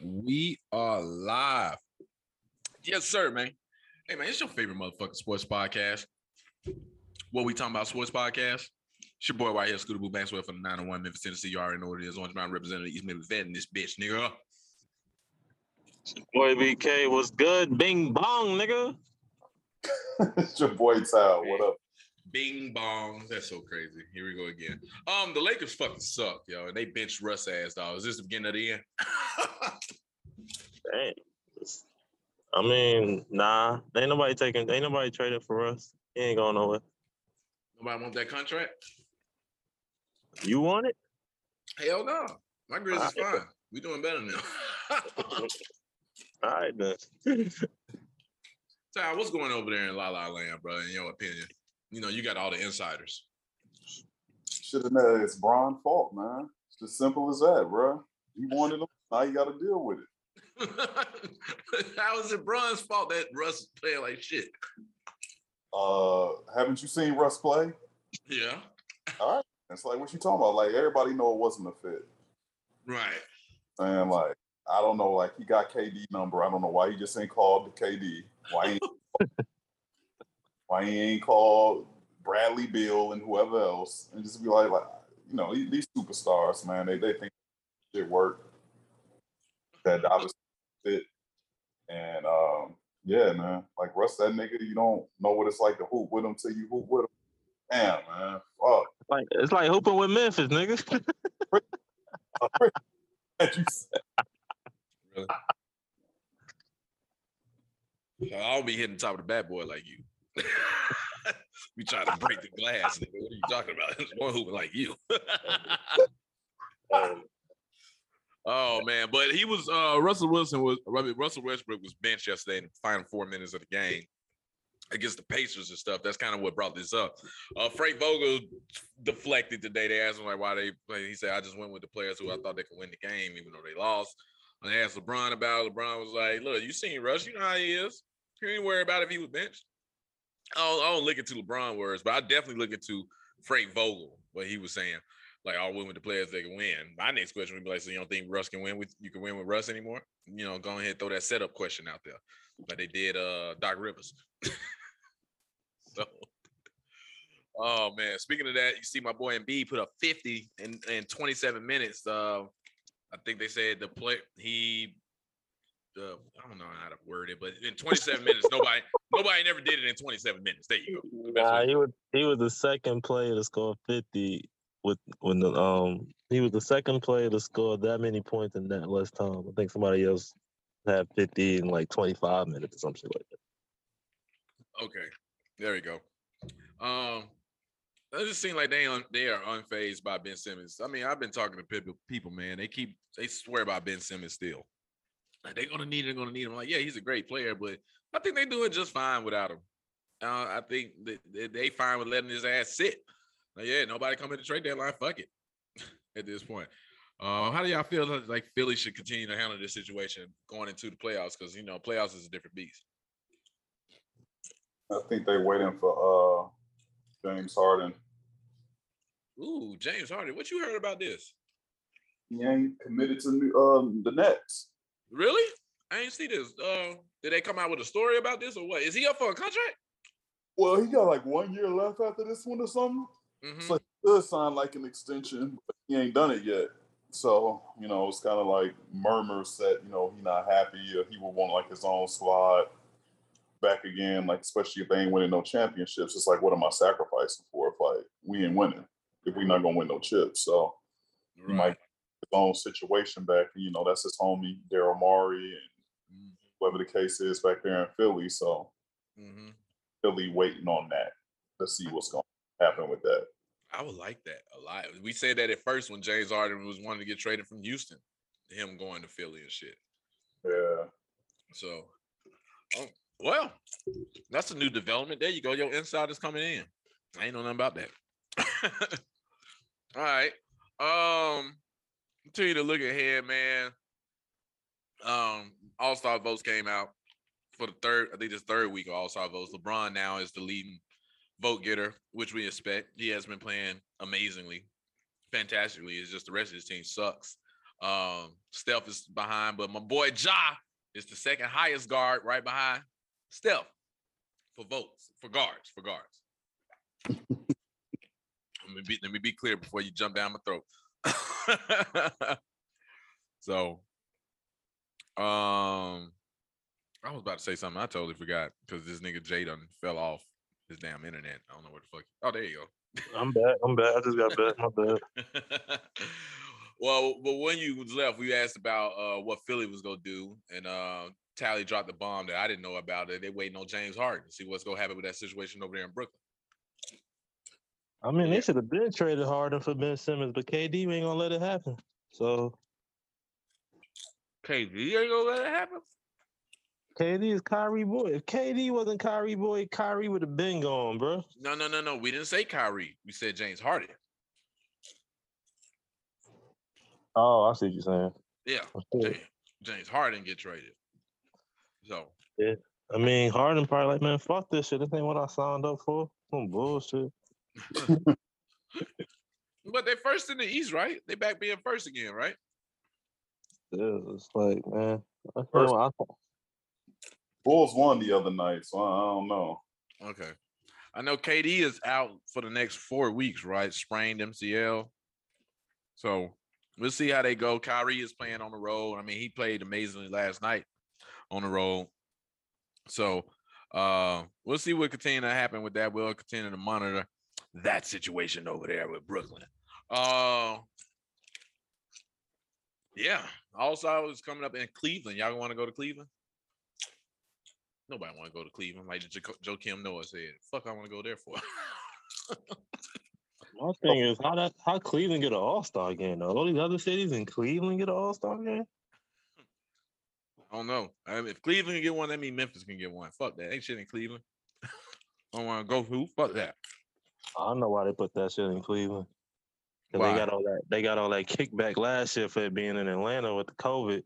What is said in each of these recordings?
We are live. Yes, sir, man. Hey, man, it's your favorite motherfucking sports podcast. What we talking about, sports podcast? It's your boy right here, Scooter Boo Bankswell from the 901 Memphis, Tennessee. You already know what it is. Orange Mountain representative, East Memphis vet in this bitch, nigga. Your Boy, BK was good. Bing bong, nigga. it's your boy Tal. What up? Bing bong. That's so crazy. Here we go again. Um, the Lakers fucking suck, yo. And they benched Russ ass dog. Is this the beginning of the end? Dang. I mean, nah. Ain't nobody taking. Ain't nobody trading for us. He ain't going nowhere. Nobody want that contract? You want it? Hell no. My Grizz is fine. We doing better now. All right then. Ty, what's going over there in La La Land, bro? In your opinion, you know you got all the insiders. Should have known it's Bron fault, man. It's as simple as that, bro. You wanted him. Now you got to deal with it. How is it Bron's fault that Russ is playing like shit? Uh, haven't you seen Russ play? Yeah. All right. It's like what you talking about. Like everybody know it wasn't a fit. Right. And like I don't know, like he got KD number. I don't know why he just ain't called the KD. Why he ain't, why he ain't called Bradley Beal and whoever else, and just be like, like you know, these, these superstars, man, they they think shit work. That obviously fit, and um, yeah, man, like Russ, that nigga, you don't know what it's like to hoop with him till you hoop with him. Damn, man, fuck. Like it's like hooping with Memphis, nigga. That you said. Really? I'll be hitting the top of the bad boy like you. we try to break the glass. Nigga. What are you talking about? There's one hooping like you. Um, oh man, but he was uh Russell Wilson was Russell Westbrook was benched yesterday in the final four minutes of the game against the Pacers and stuff. That's kind of what brought this up. Uh Frank Vogel deflected today. They asked him like why they play. He said, I just went with the players who I thought they could win the game, even though they lost. And they asked LeBron about it. LeBron was like, Look, you seen Russ, you know how he is. You ain't worry about if he was benched. I don't, I don't look into LeBron words, but I definitely look into Frank Vogel, what he was saying. Like, all women, the players they can win. My next question would be like, so you don't think Russ can win with you can win with Russ anymore? You know, go ahead throw that setup question out there. Like they did uh Doc Rivers. so oh man. Speaking of that, you see my boy Embiid put up 50 in, in 27 minutes. Uh I think they said the play he uh, I don't know how to word it, but in 27 minutes, nobody nobody never did it in 27 minutes. There you go. The nah, he was he was the second player to score fifty with when the um he was the second player to score that many points in that less time. I think somebody else had fifty in like twenty five minutes or something like that. Okay, there you go. Um, it just seems like they un, they are unfazed by Ben Simmons. I mean, I've been talking to people, people, man. They keep they swear by Ben Simmons still. They're gonna need, it, they're gonna need him. I'm like, yeah, he's a great player, but I think they're doing just fine without him. Uh, I think that they, they fine with letting his ass sit. Like, yeah, nobody coming to trade deadline. Fuck it. At this point, uh, how do y'all feel like- Philly should continue to handle this situation going into the playoffs? Because you know, playoffs is a different beast. I think they're waiting for uh James Harden. Ooh, James Harden. What you heard about this? He ain't committed to um the Nets. Really? I ain't see this. Uh, did they come out with a story about this or what? Is he up for a contract? Well, he got like one year left after this one or something. Mhm. So he could sign like an extension, but he ain't done it yet. So, you know, it's kind of like murmurs that, you know, he not happy or he would want like his own squad back again, like especially if they ain't winning no championships. It's like, what am I sacrificing for if like we ain't winning? If we not gonna win no chips. So he might own situation back. You know, that's his homie Daryl Morey and whatever the case is back there in Philly. So Mm-hmm. Philly waiting on that to see what's gonna happen with that. I would like that a lot. We said that at first when James Harden was wanting to get traded from Houston, him going to Philly and shit. Yeah. So, oh, well, that's a new development. There you go. Your inside is coming in. I ain't know nothing about that. All right. Um, continue to look ahead, man. Um, All Star votes came out for the third. I think this third week of All Star votes. LeBron now is the leading vote getter, which we expect. He has been playing amazingly, fantastically. It's just the rest of his team sucks. Um, Steph is behind, but my boy Ja is the second highest guard, right behind Steph for votes for guards for guards. let me be let me be clear before you jump down my throat. so, um, I was about to say something. I totally forgot because this nigga Jay done fell off his damn internet. I don't know where the fuck. Oh, there you go. I'm bad. I'm bad. I just got bad. My bad. well, but when you was left, we asked about uh, what Philly was gonna do, and uh, Tally dropped the bomb that I didn't know about. It. They waiting on James Harden to see what's gonna happen with that situation over there in Brooklyn. I mean, they should have been traded Harden for Ben Simmons, but KD ain't gonna let it happen. So KD ain't gonna let it happen. KD is Kyrie boy. If KD wasn't Kyrie boy, Kyrie would have been gone, bro. No, no, no, no. We didn't say Kyrie. We said James Harden. Oh, I see what you're saying. Yeah, James, James Harden get traded. So yeah, I mean, Harden probably like, man, fuck this shit. This ain't what I signed up for. Some bullshit. But they're first in the East, right? They back being first again, right? Yeah, it's like, man. I, First- I, Bulls won the other night, so I don't know. Okay. I know KD is out for the next four weeks, right? Sprained MCL. So we'll see how they go. Kyrie is playing on the road. I mean, he played amazingly last night on the road. So uh we'll see what continue to happen with that. We'll continue to monitor that situation over there with Brooklyn. Uh yeah, also is coming up in Cleveland. Y'all want to go to Cleveland? Nobody want to go to Cleveland, like Jo- Joakim Noah said. Fuck, I want to go there for. my thing is, how that how Cleveland get an All Star game? Though? All these other cities in Cleveland get an All Star game. I don't know. I mean, if Cleveland can get one, that means Memphis can get one. Fuck that. Ain't shit in Cleveland. I don't want to go who? Fuck that. I don't know why they put that shit in Cleveland. Cause Why? they got all that they got all that kickback last year for it being in Atlanta with the COVID.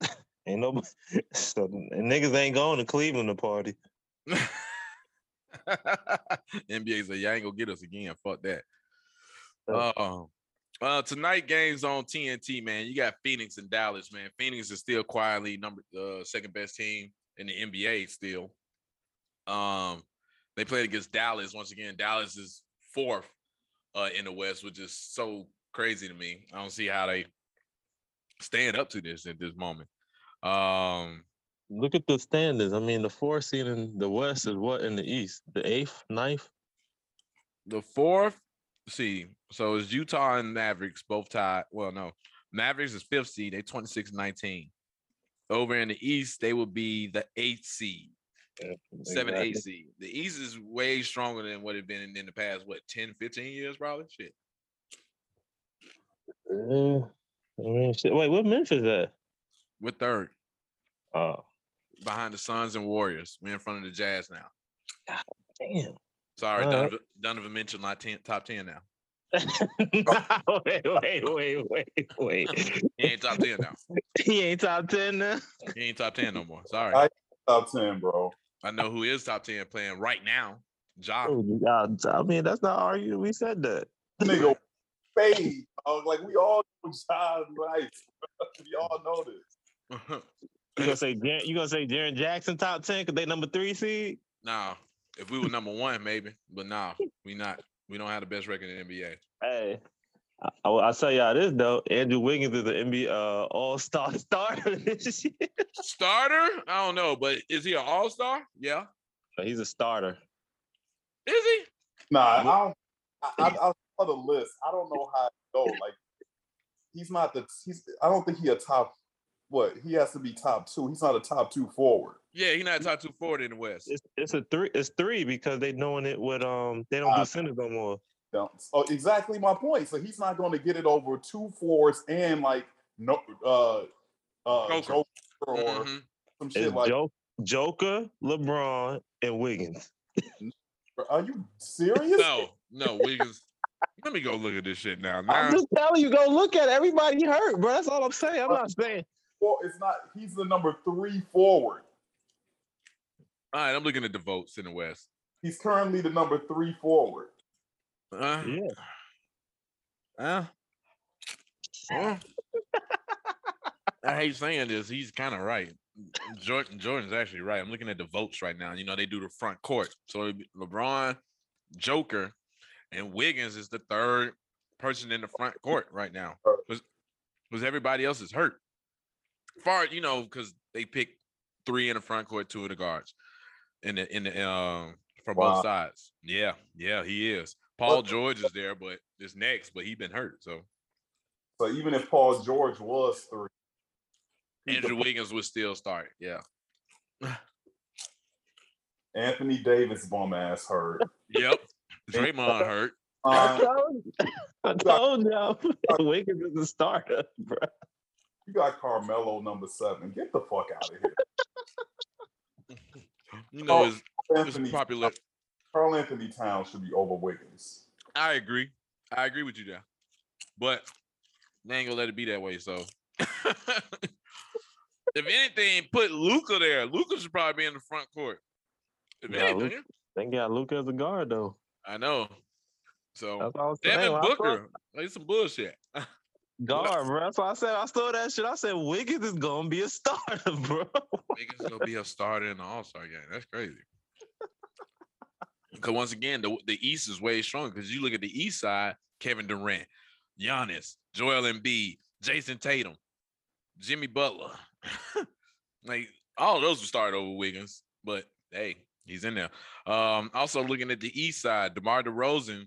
ain't nobody so and niggas ain't going to Cleveland to party. NBA said, "Y'all ain't gonna get us again." Fuck that. Uh, uh, tonight games on TNT, man. You got Phoenix and Dallas, man. Phoenix is still quietly number uh, second best team in the NBA still. Um, they played against Dallas once again. Dallas is fourth uh, in the West, which is so crazy to me. I don't see how they stand up to this at this moment. Um, Look at the standings. I mean, the fourth seed in the West is what in the East? The eighth, ninth? the fourth, let's see, so it's Utah and Mavericks both tied. Well, no, Mavericks is fifth seed. They 26 19. Over in the East, they would be the eighth seed, seven, Exactly. eight seed. The East is way stronger than what it been in, in the past, what, 10, 15 years, probably? Shit. Yeah. I mean, shit. Wait, what Memphis at? We're third Oh, behind the Suns and Warriors. We're in front of the Jazz now. damn. Sorry, All right. Donovan, Donovan Mitchell, not 10, top 10 now. wait, wait, wait, wait, wait. He ain't top 10 now. he ain't top ten now. He ain't top 10 no more. Sorry. I- Top ten, bro. I know who is top 10 playing right now. Ja. Oh, I mean, that's not arguing. We said that. Nigga, fade. dog. Like we all know John right. we all know this. You gonna say Jar- you gonna say Jaren Jackson top ten because they number three seed? nah, if we were number one, maybe, but nah, we not. We don't have the best record in the NBA. Hey, I, I, will tell y'all this though. Andrew Wiggins is the NBA uh, All Star starter this year. Starter? I don't know, but is he an all star? Yeah. He's a starter. Is he? Nah, I don't. I, I, I saw the list. I don't know how it go. Like he's not the. He's. I don't think he a top. What he has to be top two. He's not a top two forward. Yeah, he's not a top two forward in the West. It's it's a three. It's three because they doing it with um. They don't Uh, do centers no more. Don't- Oh, exactly my point. So he's not going to get it over two forwards and like no uh uh Joker. Joker or Mhm. some shit It's like. Jo- Joker, LeBron, and Wiggins. Are you serious? No, no, Wiggins. Let me go look at this shit now. I'm just telling you, go look at it. everybody hurt, bro. That's all I'm saying. I'm not saying. Well, it's not. He's the number three forward. all right, I'm looking at the votes in the West. He's currently the number three forward. Uh, Yeah. uh, uh. I hate saying this. He's kind of right. Jordan Jordan's actually right. I'm looking at the votes right now. You know, they do the front court. So LeBron, Joker, and Wiggins is the third person in the front court right now. Because everybody else is hurt. Far, you know, because they picked three in the front court, two of the guards in the in the um from Wow. both sides. Yeah, yeah, he is. Paul George is there, but is next, but he been hurt. So So even if Paul George was three, he Andrew could- Wiggins would still start. Yeah. Anthony Davis bum ass hurt. Yep. Draymond hurt. I um, told, I told y'all Wiggins is a starter, bro. you got Carmelo number seven. Get the fuck out of here. You know, Oh, it's, it's popular. Karl-Anthony Towns should be over Wiggins. I agree. I agree with you there. But they ain't gonna let it be that way. So if anything, put Luka there. Luka should probably be in the front court. If Yeah, Luka- anything, They got Luka as a guard though. I know. So That's all I was saying. Devin When I saw Booker, like some bullshit. guard, bro. That's why I said I saw that shit. I said Wiggins is gonna be a starter, bro. Wiggins gonna be a starter in the All Star game. That's crazy. Because once again, the the East is way stronger. Because you look at the East side, Kevin Durant, Giannis, Joel Embiid, Jayson Tatum, Jimmy Butler, like all those would start over Wiggins. But hey, he's in there. Um, also looking at the East side, DeMar DeRozan,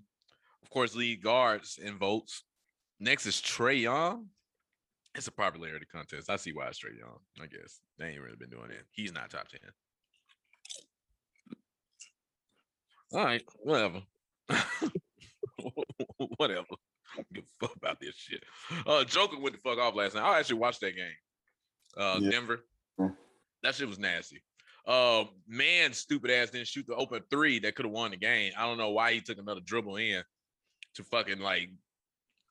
of course, lead guards in votes. Next is Trae Young. It's a popularity contest. I see why it's Trae Young. I guess they ain't really been doing it. He's not top ten. All right, whatever. whatever. Give a fuck about this shit. Uh, Joker went the fuck off last night. I actually watched that game. Uh, Yeah. Denver. That shit was nasty. Uh, man, stupid ass didn't shoot the open three that could have won the game. I don't know why he took another dribble in to fucking like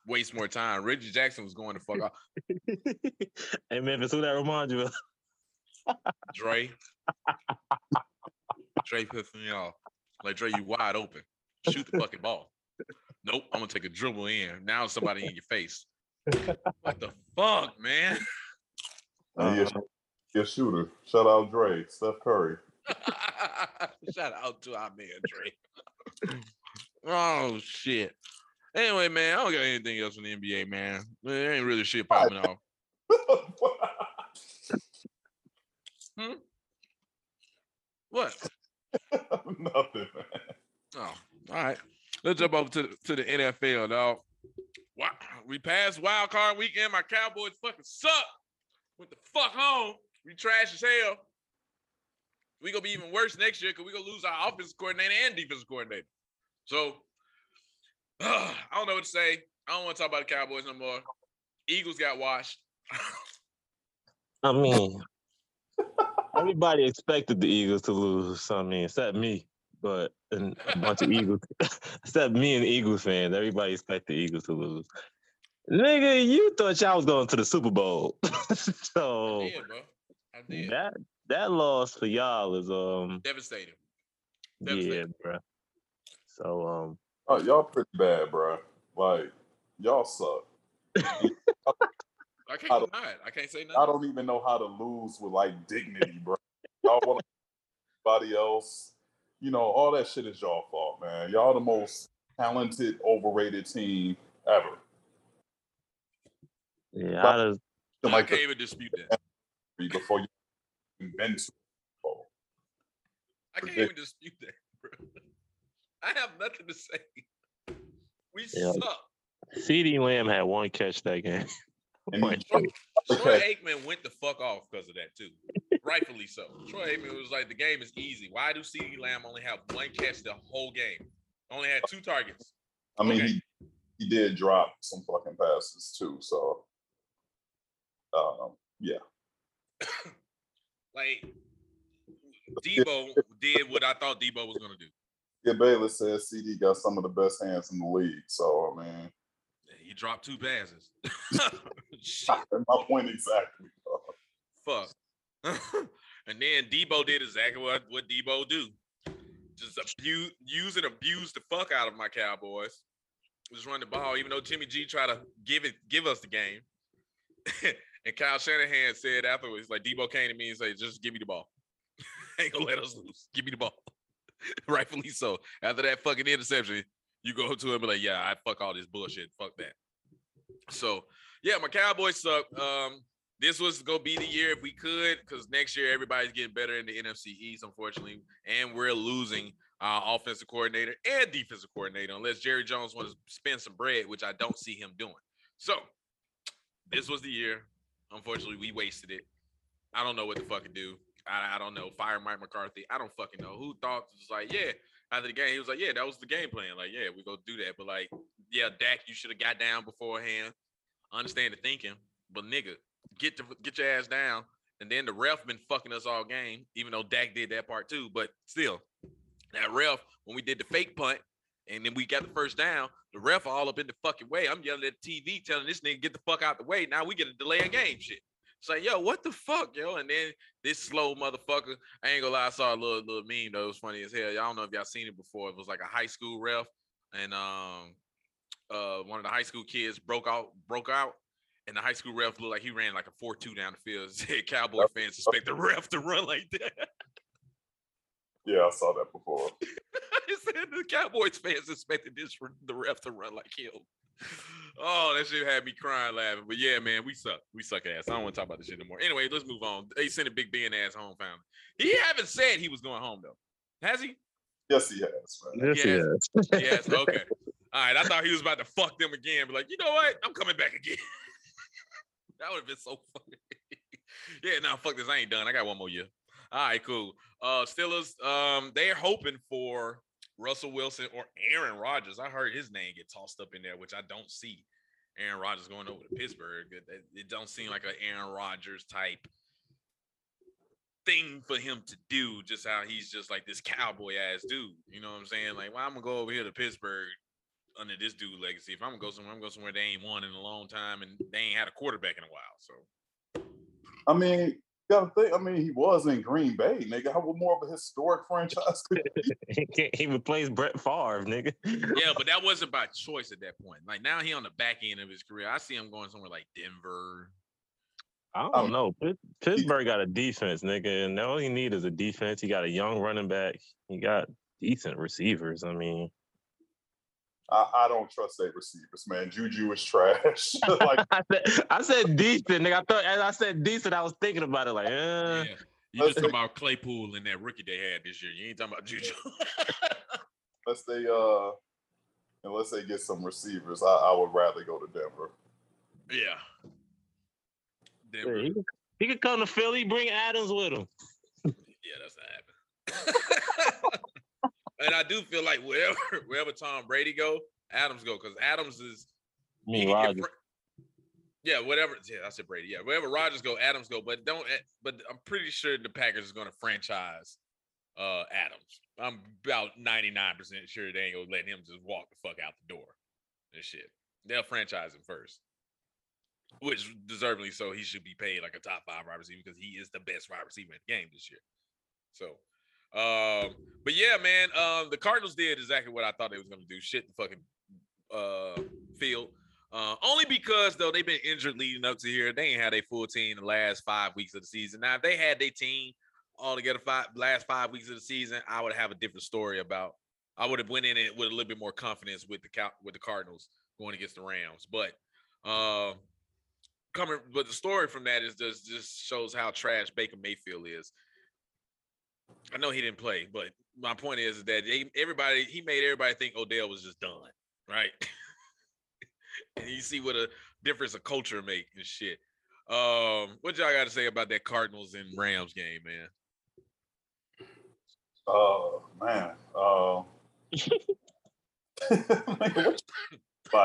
waste more time. Reggie Jackson was going to fuck off. hey Memphis, who that reminds you of? Dre. Dre pissed me off. Like Dre, you wide open. Shoot the fucking ball. Nope, I'm gonna take a dribble in. Now somebody in your face. What the fuck, man? Uh, yeah, your shooter. Shout out Dre, Steph Curry. Shout out to our man Dre. oh shit. Anyway, man, I don't got anything else in the NBA, man. There ain't really shit popping off. hmm? What? Nothing, man. Oh, all right. Let's jump over to the, to the NFL, dog. Wow, we passed wild card weekend. My Cowboys fucking suck. Went the fuck home. We trash as hell. We gonna be even worse next year because we gonna lose our offensive coordinator and defensive coordinator. So I don't know what to say. I don't want to talk about the Cowboys no more. Eagles got washed. I mean, everybody expected the Eagles to lose. I mean, except me, but and a bunch of Eagles, except me and Eagles fans. Everybody expected the Eagles to lose. Nigga, you thought y'all was going to the Super Bowl, I so did, bro. I did. that that loss for y'all is um Devastating. yeah, bro. So um Oh, y'all pretty bad, bro. Like y'all suck. I I can't don't- deny it. I can't say nothing. I don't even know how to lose with like dignity, bro. Y'all want somebody else. You know, all that shit is y'all fault, man. Y'all the most talented, overrated team ever. yeah, But- I just, I Like can't the even dispute that. before you invent Super Bowl. I can't even dispute that. Bro. I have nothing to say. We Yeah. suck. CeeDee Lamb had one catch that game. And One he- Troy, Troy Aikman went the fuck off because of that too. Rightfully so. Troy Aikman was like, the game is easy. Why do CeeDee Lamb only have one catch the whole game? Only had two targets. I mean, Okay. he he did drop some fucking passes too. So, um, yeah, Like Debo did what I thought Debo was gonna do. yeah. Baylor says CeeDee got some of the best hands in the league. So, I mean, He dropped two passes. My point exactly. fuck. and then Debo did exactly what, what Debo do. Just abuse, use and abuse the fuck out of my Cowboys. Just run the ball, even though Jimmy G tried to give it, give us the game. And Kyle Shanahan said afterwards, like Debo came to me and said, "Just give me the ball. Ain't gonna let us lose. Give me the ball." Rightfully so. After that fucking interception, you go to him and be like, "Yeah, I fuck all this bullshit. Fuck that." So yeah, my Cowboys suck. Um, this was gonna be the year if we could, because next year everybody's getting better in the NFC East, unfortunately, and we're losing our offensive coordinator and defensive coordinator unless Jerry Jones wants to spend some bread, which I don't see him doing. So this was the year. Unfortunately, we wasted it. I don't know what to fucking do. I, I don't know. Fire Mike McCarthy. I don't fucking know. Who thought it was like, yeah, after the game, he was like, yeah, that was the game plan. Like, yeah, we go do that. But like, yeah, Dak, you should have got down beforehand. Understand the thinking, but nigga, get the get your ass down. And then the ref been fucking us all game, even though Dak did that part too. But still, that ref, when we did the fake punt and then we got the first down, the ref all up in the fucking way. I'm yelling at the TV telling this nigga get the fuck out the way. Now we get a delay of game shit. It's like, yo, what the fuck, yo? And then this slow motherfucker, I ain't gonna lie, I saw a little little meme though. It was funny as hell. Y'all don't know if y'all seen it before. It was like a high school ref, and um uh one of the high school kids broke out, broke out, and the high school ref looked like he ran like a 4-2 down the field. Said Cowboy fans expect the ref to run like that. Yeah, I saw that before. He said the Cowboys fans expected this the ref to run like him. Oh, that shit had me crying laughing. But yeah, man, we suck. We suck ass. I don't want to talk about this shit anymore. Anyway, let's move on. They sent a Big Ben ass home family. He haven't said he was going home though. Has he? Yes, he has, man. Yes, Yes. yes. Yes. Okay. All right. I thought he was about to fuck them again. But like, you know what? I'm coming back again. that would have been so funny. yeah, now fuck this. I ain't done. I got one more year. All right, cool. Uh Steelers, um, they're hoping for Russell Wilson or Aaron Rodgers. I heard his name get tossed up in there, which I don't see. Aaron Rodgers going over to Pittsburgh. It, it- don't seem like an Aaron Rodgers type thing for him to do. Just how he's just like this cowboy ass dude. You know what I'm saying? Like, well, I'm gonna go over here to Pittsburgh under this dude legacy. If I'm gonna go somewhere, I'm gonna go somewhere they ain't won in a long time and they ain't had a quarterback in a while. So I mean, gotta think. I mean, he was in Green Bay, nigga. How more of a historic franchise could he, can't, he replaced Brett Favre, nigga. yeah, but that wasn't by choice at that point. Like now he on the back end of his career. I see him going somewhere like Denver. I don't Um, know. Pittsburgh got a defense, nigga, and all he need is a defense. He got a young running back. He got decent receivers. I mean, I, I don't trust their receivers, man. Juju is trash. like, I said, I said decent, nigga. I thought as I said decent, I was thinking about it like, uh, Yeah. You just talking about Claypool and that rookie they had this year. You ain't talking about Juju. unless they uh, unless they get some receivers, I, I would rather go to Denver. yeah. yeah, Denver. he, could, he could come to Philly, bring Adams with him. Yeah, that's not happening. And I do feel like wherever wherever Tom Brady go, Adams go because Adams is I he mean, can Rodgers. yeah, whatever. Yeah, I said Brady. Yeah, wherever Rodgers go, Adams go. But don't. eh, But I'm pretty sure the Packers is going to franchise uh Adams. I'm about 99 percent sure they ain't gonna let him just walk the fuck out the door and shit. They'll franchise him first, which deservedly so. He should be paid like a top five wide receiver because he is the best wide receiver in the game this year. So, um, but yeah, man, um, the Cardinals did exactly what I thought they was gonna do. Shit, the fucking uh field. Uh, only because though they've been injured leading up to here, they ain't had a full team the last five weeks of the season. Now, if they had their team all together five last five weeks of the season, I would have a different story about. I would have went in it with a little bit more confidence with the with the Cardinals going against the Rams. But uh, coming, but the story from that is just just shows how trash Baker Mayfield is. I know he didn't play, but my point is that they, everybody he made everybody think Odell was just done, right? and you see what a difference a culture make and shit. Um, what y'all got to say about that Cardinals and Rams game, man? Oh man. Uh, man, what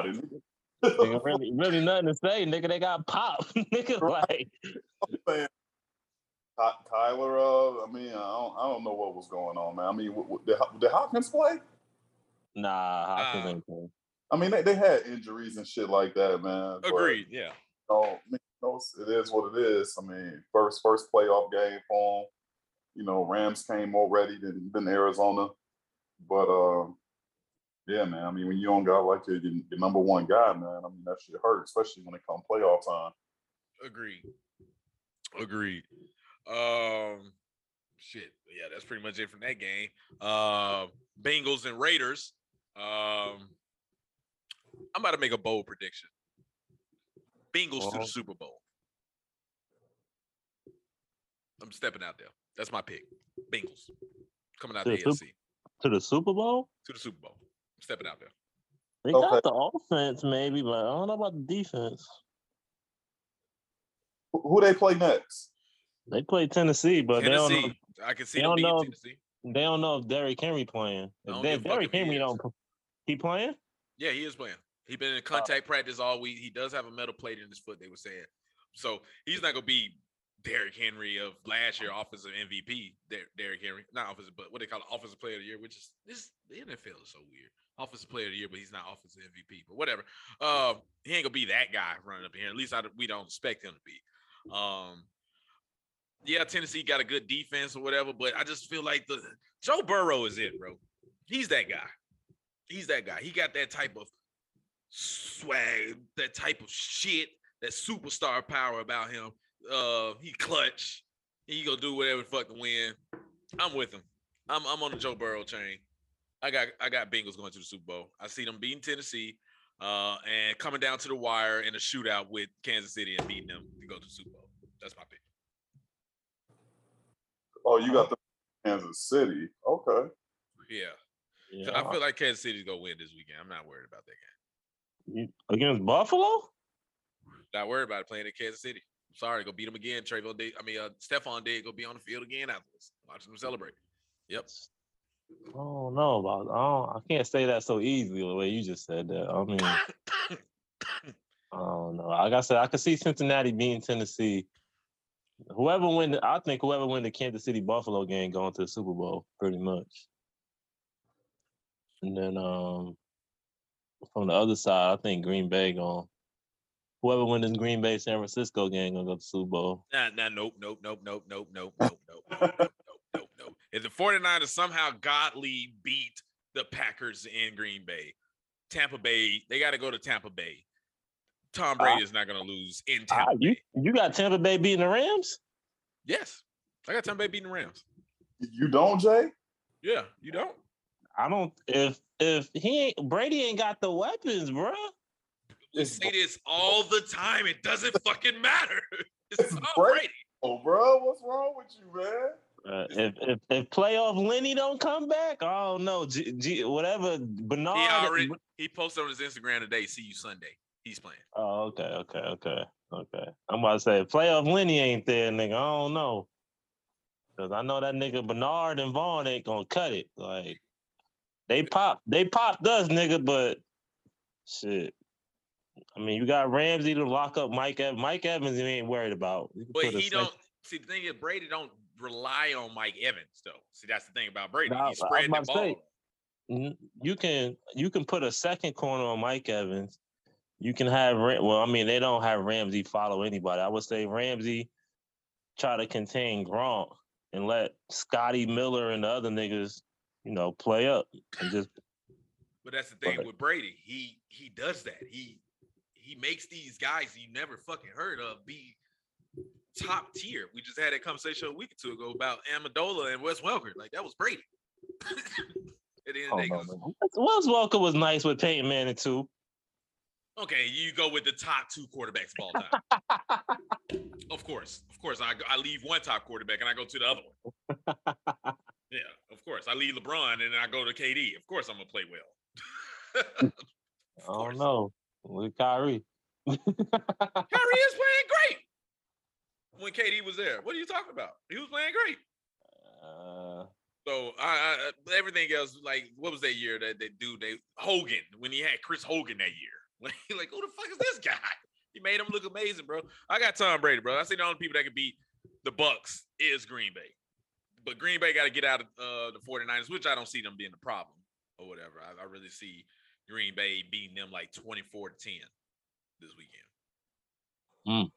you nigga? Nigga, really, really nothing to say, nigga. They got pop, nigga. Like, man. Ty- Tyler, uh, I mean, I don't, I don't know what was going on, man. I mean, w- w- did, did Hopkins play? nah, Hopkins Nah. ain't playing. I mean, they, they had injuries and shit like that, man. but, Agreed. Yeah. You know, I mean, you know, it is what it is. I mean, first first playoff game for 'em. You know, Rams came more ready than, than Arizona. But uh, yeah, man. I mean, when you don't got like your, your, your number one guy, man, I mean that shit hurt, especially when it come playoff time. Agreed. Agreed. Um, shit. Yeah, that's pretty much it from that game. Uh, Bengals and Raiders. Um, I'm about to make a bold prediction. Bengals to the Uh-huh. Super Bowl. I'm stepping out there. That's my pick. Bengals coming out To the the Sup- AFC To the Super Bowl? to the Super Bowl. I'm stepping out there. They Okay. got the offense, maybe, but I don't know about the defense. Who who they play next? They play Tennessee, but they don't know. Tennessee. I can see they don't know- Tennessee. They don't know if Derrick Henry playing. If don't they- give a fuck Derrick if he Henry don't. He playing? Yeah, he is playing. He been in Uh, contact practice all week. He does have a metal plate in his foot. They were saying, so he's not gonna be Derrick Henry of last year, offensive MVP. Der- Derrick Henry, not offensive, but what they call it, offensive player of the year, which is this the NFL is so weird. Offensive player of the year, but he's not offensive MVP. But whatever. Um, he ain't gonna be that guy running up here. At least I, we don't expect him to be. Um, yeah, Tennessee got a good defense or whatever, but I just feel like the Joe Burrow is it, bro. He's that guy. He's that guy. He got that type of swag, that type of shit, that superstar power about him. Uh, he clutch. He gonna do whatever the fuck to win. I'm with him. I'm I'm on the Joe Burrow chain. I got I got Bengals going to the Super Bowl. I see them beating Tennessee, uh, and coming down to the wire in a shootout with Kansas City and beating them to go to the Super Bowl. That's my pick. Oh, you got the Kansas City. Okay. Yeah. Yeah. I feel like Kansas City's gonna win this weekend. I'm not worried about that game. Against Buffalo? Not worried about it playing in Kansas City. Sorry, go beat them again. Trayvon Dig, I mean, uh, Stefon Diggs go be on the field again afterwards. Watching them celebrate. Yep. I don't know about. I, don't, I can't say that so easily the way you just said that. I mean, I don't know. Like I said, I could see Cincinnati beating Tennessee. Whoever win, the, I think whoever win the Kansas City Buffalo game going to the Super Bowl, pretty much. And then um, from the other side, I think Green Bay going. Whoever win this Green Bay San Francisco game gonna go to the Super Bowl. Nah, nah, nope, nope, nope, nope, nope, nope, nope, nope, nope, nope, nope, nope. If the 49ers somehow godly beat the Packers in Green Bay, Tampa Bay, they got to go to Tampa Bay. Tom Brady is not going to lose in Tampa you you got Tampa Bay beating the Rams? Yes. I got Tampa Bay beating the Rams. You don't, Jay? Yeah, you don't? I don't. If if he ain't Brady ain't got the weapons, bruh. We It's say this all the time. It doesn't fucking matter. It's It's Tom Brady. Brady. Oh, bro, what's wrong with you, man? Uh, if, if if playoff Lenny don't come back, I don't know. G, G, whatever Bernard. He already he posted on his Instagram today. See you Sunday. He's playing. Oh, okay, okay, okay, okay. I'm about to say playoff Lenny ain't there, nigga. I don't know. Cause I know that nigga Bernard and Vaughn ain't gonna cut it. Like they pop, they popped us, nigga. But shit, I mean, you got Ramsey to lock up Mike. Ev- Mike Evans, you ain't worried about. But he don't see the thing is Brady don't rely on Mike Evans though. See, that's the thing about Brady. I He's the ball. say, you can you can put a second corner on Mike Evans. You can have well, I mean they don't have Ramsey follow anybody. I would say Ramsey try to contain Gronk and let Scotty Miller and the other niggas, you know, play up and just But that's the thing Right. with Brady. He he does that. He he makes these guys you never fucking heard of be top tier. We just had that conversation a week or two ago about Amendola and Wes Welker. Like that was Brady. At the end of the oh, day, 'cause- Wes Welker was nice with Peyton Manning too. Okay, you go with the top two quarterbacks of all time. of course, of course. I I leave one top quarterback and I go to the other one. Yeah, of course. I leave LeBron and then I go to KD. Of course, I'm gonna play well. I don't know with Kyrie. Kyrie is playing great. When KD was there, what are you talking about? He was playing great. uh, So I, I everything else, like what was that year that that dude they Hogan when he had Chris Hogan that year? Like, like who the fuck is this guy? He made him look amazing, bro. I got Tom Brady, bro. I see the only people that can beat the Bucks is Green Bay. But Green Bay got to get out of uh, the 49ers, which I don't see them being the problem or whatever. I, I really see Green Bay beating them like 24 to 10 this weekend. Mm.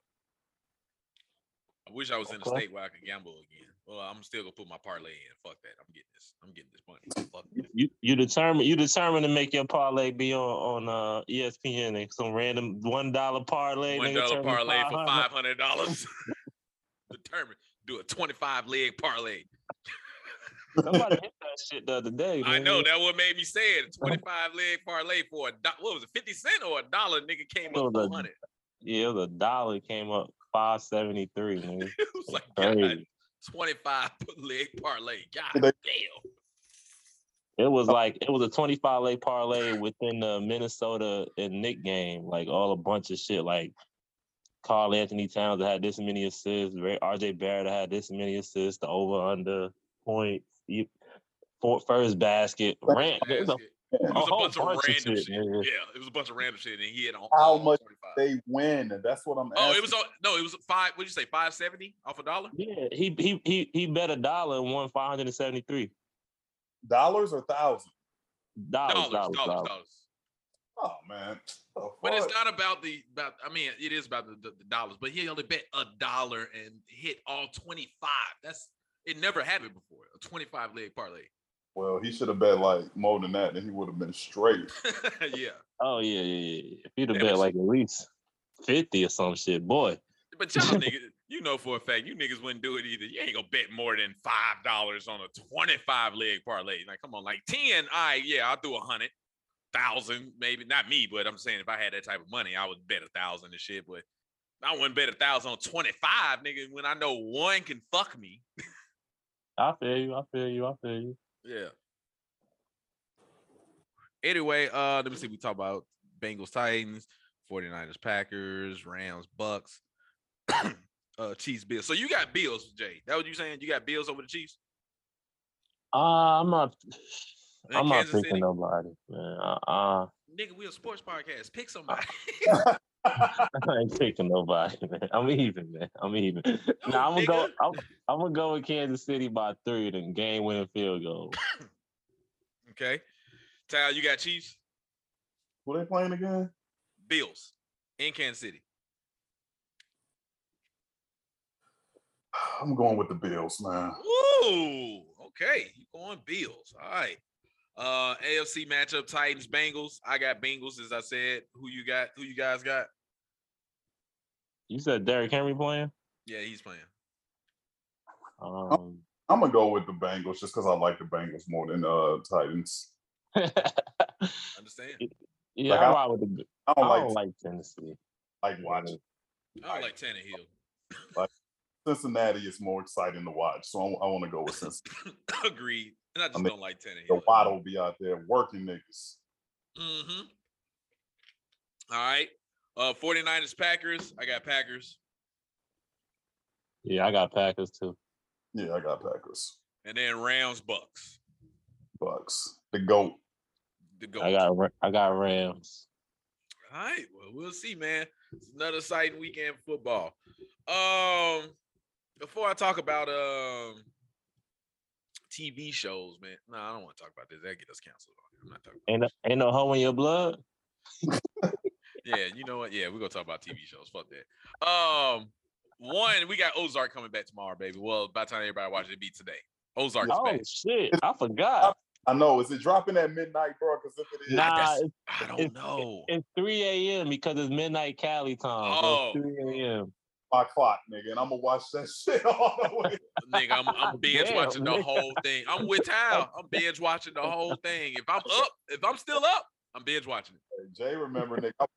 I wish I was in a state where I could gamble again. Well, I'm still gonna put my parlay in. Fuck that. I'm getting this. I'm getting this money. Fuck. You you determined you determined to make your parlay be on on uh, ESPN and some random one dollar parlay. One dollar parlay for five hundred dollars. Determined. Do a twenty-five leg parlay. Somebody hit that shit the other day. I know that what made me say it. Twenty-five leg parlay for a do- what was it, fifty cent or a dollar? Nigga came up four hundred. Yeah, the dollar came up five seventy three. It was like God, Crazy. twenty-five leg parlay. God Did they- damn. It was oh. like it was a twenty five leg parlay within the Minnesota and Knick game, like all a bunch of shit. Like Karl-Anthony Towns that had this many assists, R.J. Barrett had this many assists, the over under points, you, for, first basket. Ran, it was a, a was bunch of bunch of random shit, shit. nigga. Yeah, it was a bunch of random shit, and he had on How all much 25. They win. That's what I'm Asking. Oh, asking. it was on, no, it was five. What'd you say? Five seventy off a dollar? yeah, he he he he bet a dollar and won five hundred and seventy three dollars or thousand. dollars, Dollars, dollars, dollars, dollars. dollars. Oh man. The But it's not about the about. I mean, it is about the, the, the dollars. But he only bet a dollar and hit all twenty five. That's it. Never happened before. A twenty five leg parlay. Well, he should have bet like more than that, and he would have been straight. yeah, Oh yeah, yeah, yeah. yeah. If he'd have bet but like at least fifty or some shit, boy. but y'all niggas, you know for a fact, you niggas wouldn't do it either. You ain't gonna bet more than five dollars on a twenty five leg parlay. Like, come on, like ten. I yeah, I'll do a hundred thousand, maybe not me, but I'm saying if I had that type of money, I would bet a thousand and shit. But I wouldn't bet a thousand on twenty five, nigga. When I know one can fuck me. I feel you. I feel you. I feel you. Yeah. Anyway, uh, let me see. We talk about Bengals, Titans, 49ers, Packers, Rams, Bucks, uh, Chiefs, Bills. So you got Bills, Jay. That what you saying? You got Bills over the Chiefs? Uh, I'm not. And I'm not Kansas picking City? nobody, man. Uh, uh, Nigga, we a sports podcast. Pick somebody. I ain't taking nobody, man. I'm even, man. I'm even. nah, I'm gonna go. I'm, I'm gonna go with Kansas City by three, then game winning field goal. okay. Tal, you got Chiefs, Who they playing again? Bills in Kansas City. I'm going with the Bills, man. Ooh, okay. You going Bills. All right. Uh AFC matchup Titans Bengals. I got Bengals as I said. Who you got? Who you guys got? You said Derrick Henry playing? Yeah, he's playing. Um, I'm gonna go with the Bengals just because I like the Bengals more than uh Titans. Understand? yeah, Like, I I- with the. I I don't don't like like Tennessee. like watching I don't like Tannehill. Cincinnati is more exciting to watch, so I, want to go with Cincinnati. Agreed. And I just mean, don't like The Tannehill. Waddle be out there working niggas. Mm-hmm. All right. Uh 49ers Packers. I got Packers. Yeah, I got Packers too. Yeah, I got Packers, And then Rams Bucks. Bucks, the goat. The GOAT. I got I got Rams. All right. Well, we'll see, man. It's another exciting weekend football. Um, before I talk about um TV shows, man. No, I don't want to talk about this. That get us canceled. I'm not talking. Ain't no, ain't no hoe in your blood. Yeah, you know what? Yeah, we're gonna talk about TV shows. Fuck that. Um, one, we got Ozark coming back tomorrow, baby. Well, by the time everybody watches it, be today. Ozark's Oh back. shit! I forgot. I know. Is it dropping at midnight, bro? Because if it is, Nah, it's, I don't it's- know. it's 3 a.m. because it's midnight Cali time. so Oh. it's 3 a.m. my clock, nigga, and I'm gonna watch that shit all the way. nigga, I'm, I'm binge Damn, watching the whole thing. I'm with Tal. I'm binge watching the whole thing. If I'm up, if I'm still up, I'm binge watching it. Jay, remember, nigga, I watched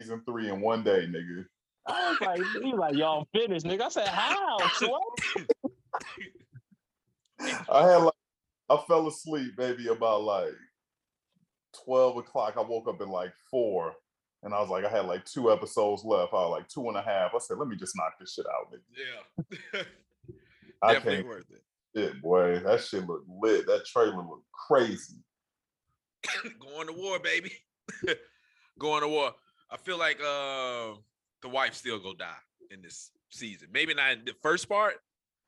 season three in one day, nigga. I was like, he was like, y'all finished, nigga. I said, how? What? I had like, I fell asleep maybe about like twelve o'clock. I woke up at like four, and I was like, I had like two episodes left. I was like two and a half. I said, let me just knock this shit out, nigga. Yeah, I definitely can't worth it. shit, boy. That shit looked lit. That trailer looked crazy. Going to war, baby. Going to war. I feel like uh, the wife still go die in this season. Maybe not in the first part,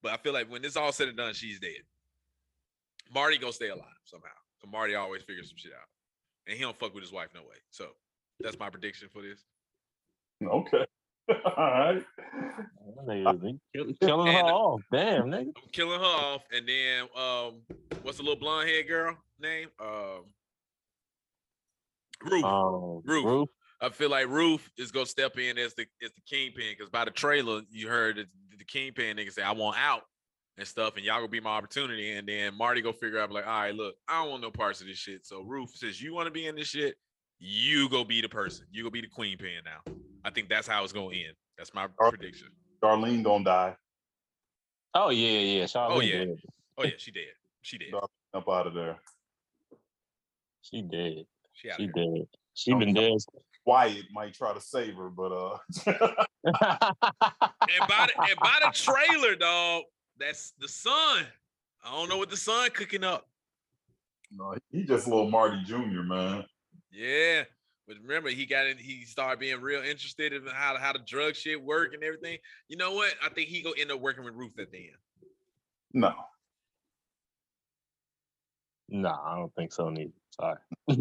but I feel like when this all said and done, she's dead. Marty gonna stay alive somehow. So Marty always figures some shit out, and he don't fuck with his wife no way. So that's my prediction for this. Okay. All right. That nigga, he kill- killing her And- off. Damn, nigga. I'm killing her off, and then um, what's the little blonde head girl name? Um, Ruth. Um, Ruth. Ruth. I feel like Ruth is gonna step in as the as the kingpin because by the trailer you heard the, the kingpin nigga say I want out and stuff, and y'all gonna be my opportunity. And then Marty go figure out like, all right, look, I don't want no parts of this shit. So Ruth says you want to be in this shit, you go be the person. You go be the queen pin now. I think that's how it's gonna end. That's my Ar- prediction. Darlene gonna die Oh yeah, yeah. Charlene Oh, yeah. dead. Oh yeah, she did. She did. up out of there. She did. She out She there. dead. She been dead. Wyatt might try to save her, but uh, And by the and by the trailer, dog, that's the son. I don't know what the son cooking up. no, he just a little Marty Jr. Man. Yeah. But remember, he got in, he started being real interested in how, how the drug shit work and everything. You know what? I think he gonna end up working with Ruth at the end. No, No, I don't think so. Neither. Sorry.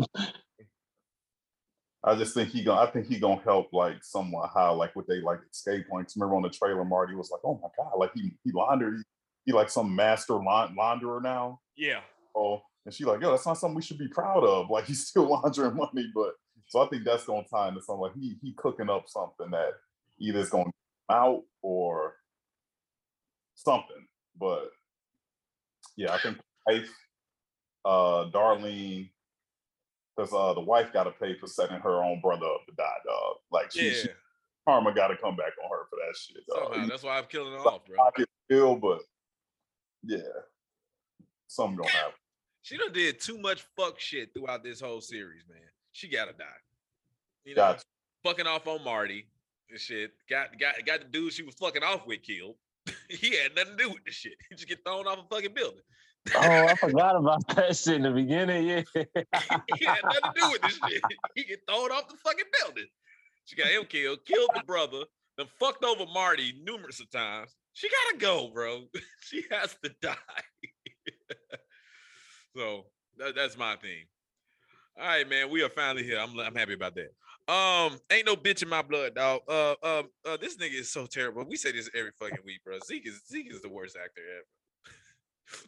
I just think he gonna. I think he gonna help like somewhat how like what they like escape points. Remember on the trailer, Marty was like, "Oh my god!" Like he he laundered. He, he like some master laun- launderer now. Yeah. Oh, and she like, "Yo, that's not something we should be proud of." Like he's still laundering money, but so I think that's gonna tie into something like he he cooking up something that either is gonna come out or something. But yeah, I think wife, uh, Darlene, because uh, the wife got to pay for setting her own brother up to die, dog. Like she, Yeah. she karma got to come back on her for that shit, dog. Somehow. That's why I'm killing it off, bro. pocket bill, but yeah, something gonna happen. She done did too much fuck shit throughout this whole series, man. She gotta die. You know, Got fucking off on Marty and shit. Got got got the dude she was fucking off with killed. he had nothing to do with the shit. He just get thrown off a fucking building. Oh, I forgot about that shit in the beginning. Yeah. he had nothing to do with this shit. He get thrown off the fucking building. She got him killed, killed the brother, then fucked over Marty numerous of times. She gotta go, bro. she has to die. So that, that's my thing. All right, man. We are finally here. I'm I'm happy about that. Um, ain't no bitch in my blood, dog. Uh, uh, uh this nigga is so terrible. We say this every fucking week, bro. Zeke is Zeke is the worst actor ever.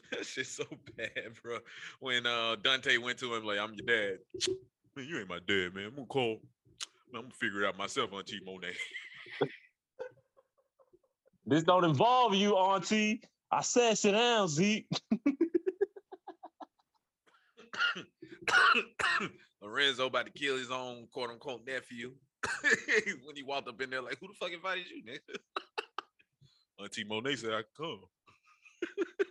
that shit's so bad, bro. When uh Dante went to him like, "I'm your dad," man, you ain't my dad, man. I'm gonna call. I'm gonna figure it out myself, Auntie Monet. This don't involve you, Auntie. I said sit down, Zeke. Lorenzo about to kill his own quote unquote nephew. when he walked up in there, like, who the fuck invited you, nigga? Auntie Monet said I could come.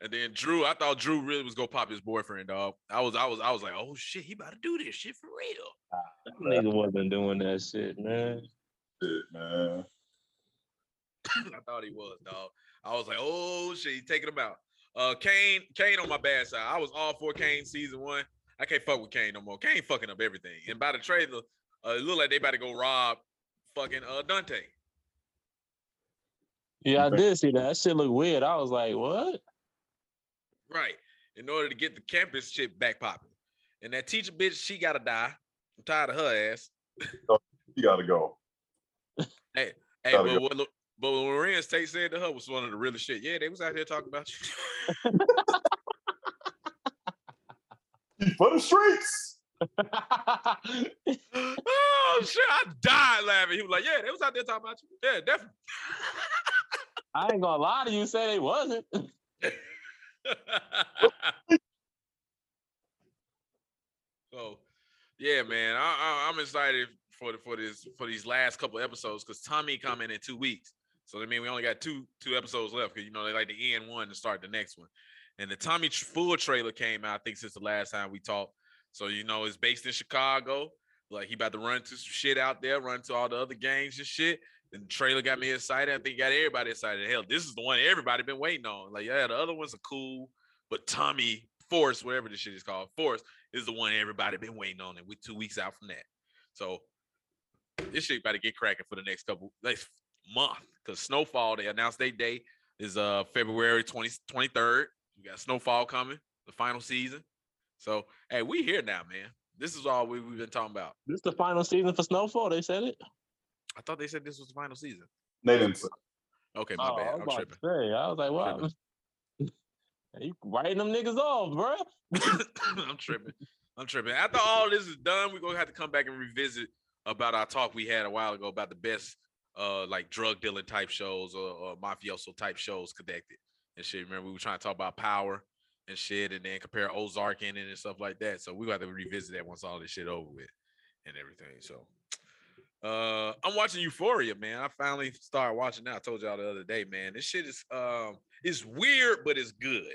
and then Drew, I thought Drew really was gonna pop his boyfriend, dog. I was, I was, I was like, oh shit, he about to do this shit for real. Nigga wasn't doing that shit, man. it, man. I thought he was, dog. I was like, oh shit, he taking him out. Uh Cane, Cane on my bad side. I was all for Cane season one. I can't fuck with Cane no more. Cane fucking up everything. And by the trailer, uh, it looked like they about to go rob fucking uh Dante. Yeah, I did see that. That shit look weird. I was like, what? Right. In order to get the campus shit back popping. And that teacher bitch, she gotta die. I'm tired of her ass. You gotta go. Hey, Gotta but go. what Lo- but when Larenz Tate said to her was one of the realest shit. Yeah, they was out here talking about you. For the streets. oh shit, I died laughing. He was like, Yeah, they was out there talking about you. Yeah, definitely. I ain't gonna lie to you, say they wasn't. so, yeah, man, I, I, I'm excited for the, for this for these last couple episodes because Tommy coming in two weeks. So I mean, we only got two two episodes left because you know they like to end one to start the next one. And the Tommy full trailer came out, I think, since the last time we talked. So you know, it's based in Chicago. Like he about to run to some shit out there, run to all the other gangs and shit. And the trailer got me excited. I think got everybody excited. Hell, this is the one everybody been waiting on. Like, yeah, the other ones are cool, but Tommy Force, whatever this shit is called, Force is the one everybody been waiting on, and we two weeks out from that. So this shit about to get cracking for the next couple next month. Cause Snowfall, they announced their day is uh February 20, 23rd. We got Snowfall coming, the final season. So hey, we here now, man. This is all we, we've been talking about. This the final season for Snowfall. They said it. I thought they said this was the final season. They didn't. Okay, my Oh, bad. I'm about tripping. say, I was like, wow. You writing them niggas off, bro. I'm tripping. I'm tripping. After all this is done, we're gonna have to come back and revisit about our talk we had a while ago about the best uh like drug dealing type shows or, or mafioso type shows connected and shit. Remember, we were trying to talk about power and shit and then compare Ozark in it and stuff like that. So we got to revisit that once all this shit over with and everything. So uh I'm watching Euphoria, man. I finally started watching that. I told y'all the other day, man. This shit is um it's weird, but it's good.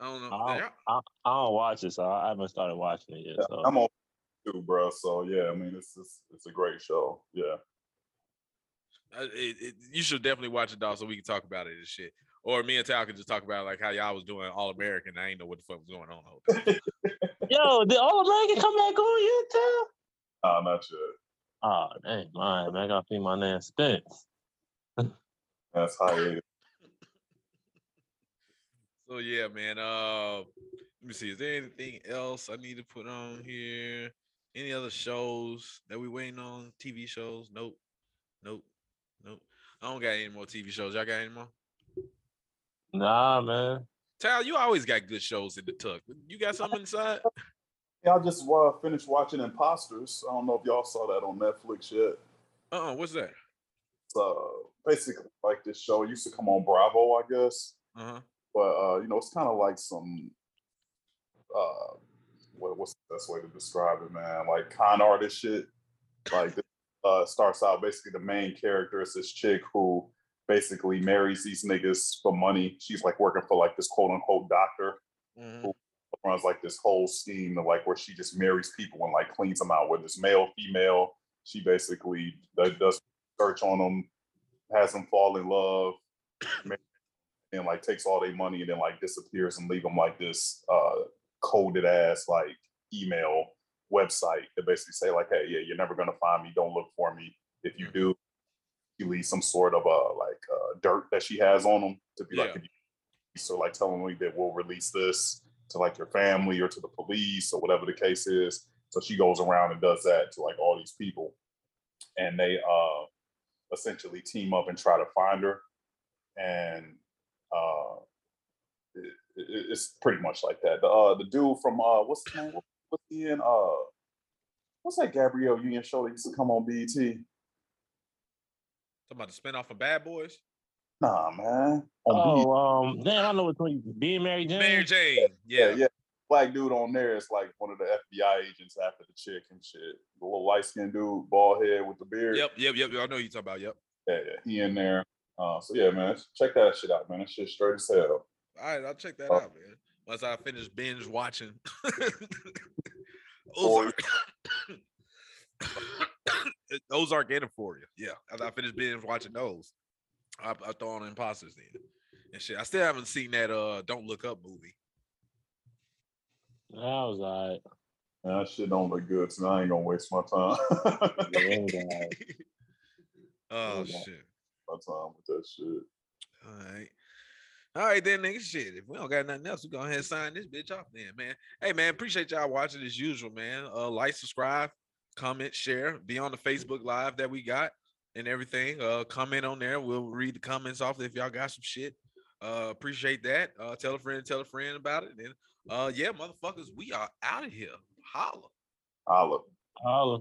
I don't know. I Y'all- I, I don't watch it, so I haven't started watching it yet. So I'm on too, bro. So yeah, I mean, it's it's, it's a great show. Yeah. Uh, it, it, you should definitely watch it, dog, so we can talk about it and shit. Or me and Tal can just talk about like how y'all was doing All American. I ain't know what the fuck was going on. the whole time. yo, did All American come back on yet, too? Nah, not yet. Oh, dang, man, man, I gotta feed my man Spence. That's hiatus. so yeah, man. Uh, let me see. Is there anything else I need to put on here? Any other shows that we waiting on? TV shows? Nope. Nope. Nope. I don't got any more TV shows. Y'all got any more? Nah, man. Tal, you always got good shows in the tuck. You got something inside? Yeah, I just uh, finished watching Imposters. I don't know if y'all saw that on Netflix yet. Uh-uh. What's that? It's uh, basically like this show. It used to come on Bravo, I guess. Uh-huh. But uh, you know, it's kind of like some uh, what, what's the best way to describe it, man? Like con artist shit. Like this, uh, starts out basically the main character is this chick who basically marries these niggas for money. She's like working for like this quote unquote doctor Mhm. runs like this whole scheme of like where she just marries people and like cleans them out, whether it's male, female. She basically does, does search on them, has them fall in love, and like takes all their money and then like disappears and leave them like this uh, coded ass like email website that basically say like, hey, yeah, you're never gonna find me. Don't look for me. If you do, you leave some sort of uh like uh, dirt that she has on them to be like, Yeah. you so like telling me that we'll release this to like your family or to the police or whatever the case is. So she goes around and does that to like all these people, and they uh essentially team up and try to find her, and uh it, it- it's pretty much like that. The uh the dude from uh what's his name? What's he in? Uh, what's that Gabrielle Union show that used to come on BET? Talking about the spinoff of Bad Boys. Nah, man. On BET. Oh, um, damn, I know what one. Being Mary Jane. Mary Jane. Yeah, Yeah. yeah. Black dude on there is like one of the FBI agents after the chick and shit. The little light skinned dude, bald head with the beard. Yep. Yep. Yep. I know you talking about. Yep. Yeah, yeah. He in there. Uh, so yeah, man, check that shit out, man. That shit straight as hell. All right, I'll check that Oh. out, man. Once I finish binge watching Or- Ozark. Ozark and Euphoria. Yeah. After I finish binge watching those, I, I throw on imposters then. And shit. I still haven't seen that uh Don't Look Up movie. That was alright. Man, that shit don't look good, so I ain't gonna waste my time. Yeah, it was. Oh shit. my time with that shit. All right. All right, then, nigga. Shit. If we don't got nothing else, we go ahead and sign this bitch off then, man. Hey, man, appreciate y'all watching as usual, man. Uh, like, subscribe, comment, share, be on the Facebook Live that we got and everything. Uh, comment on there. We'll read the comments off if y'all got some shit. Uh, appreciate that. Uh, tell a friend, tell a friend about it. And uh, yeah, motherfuckers, we are out of here. Holla. Holla. Holla.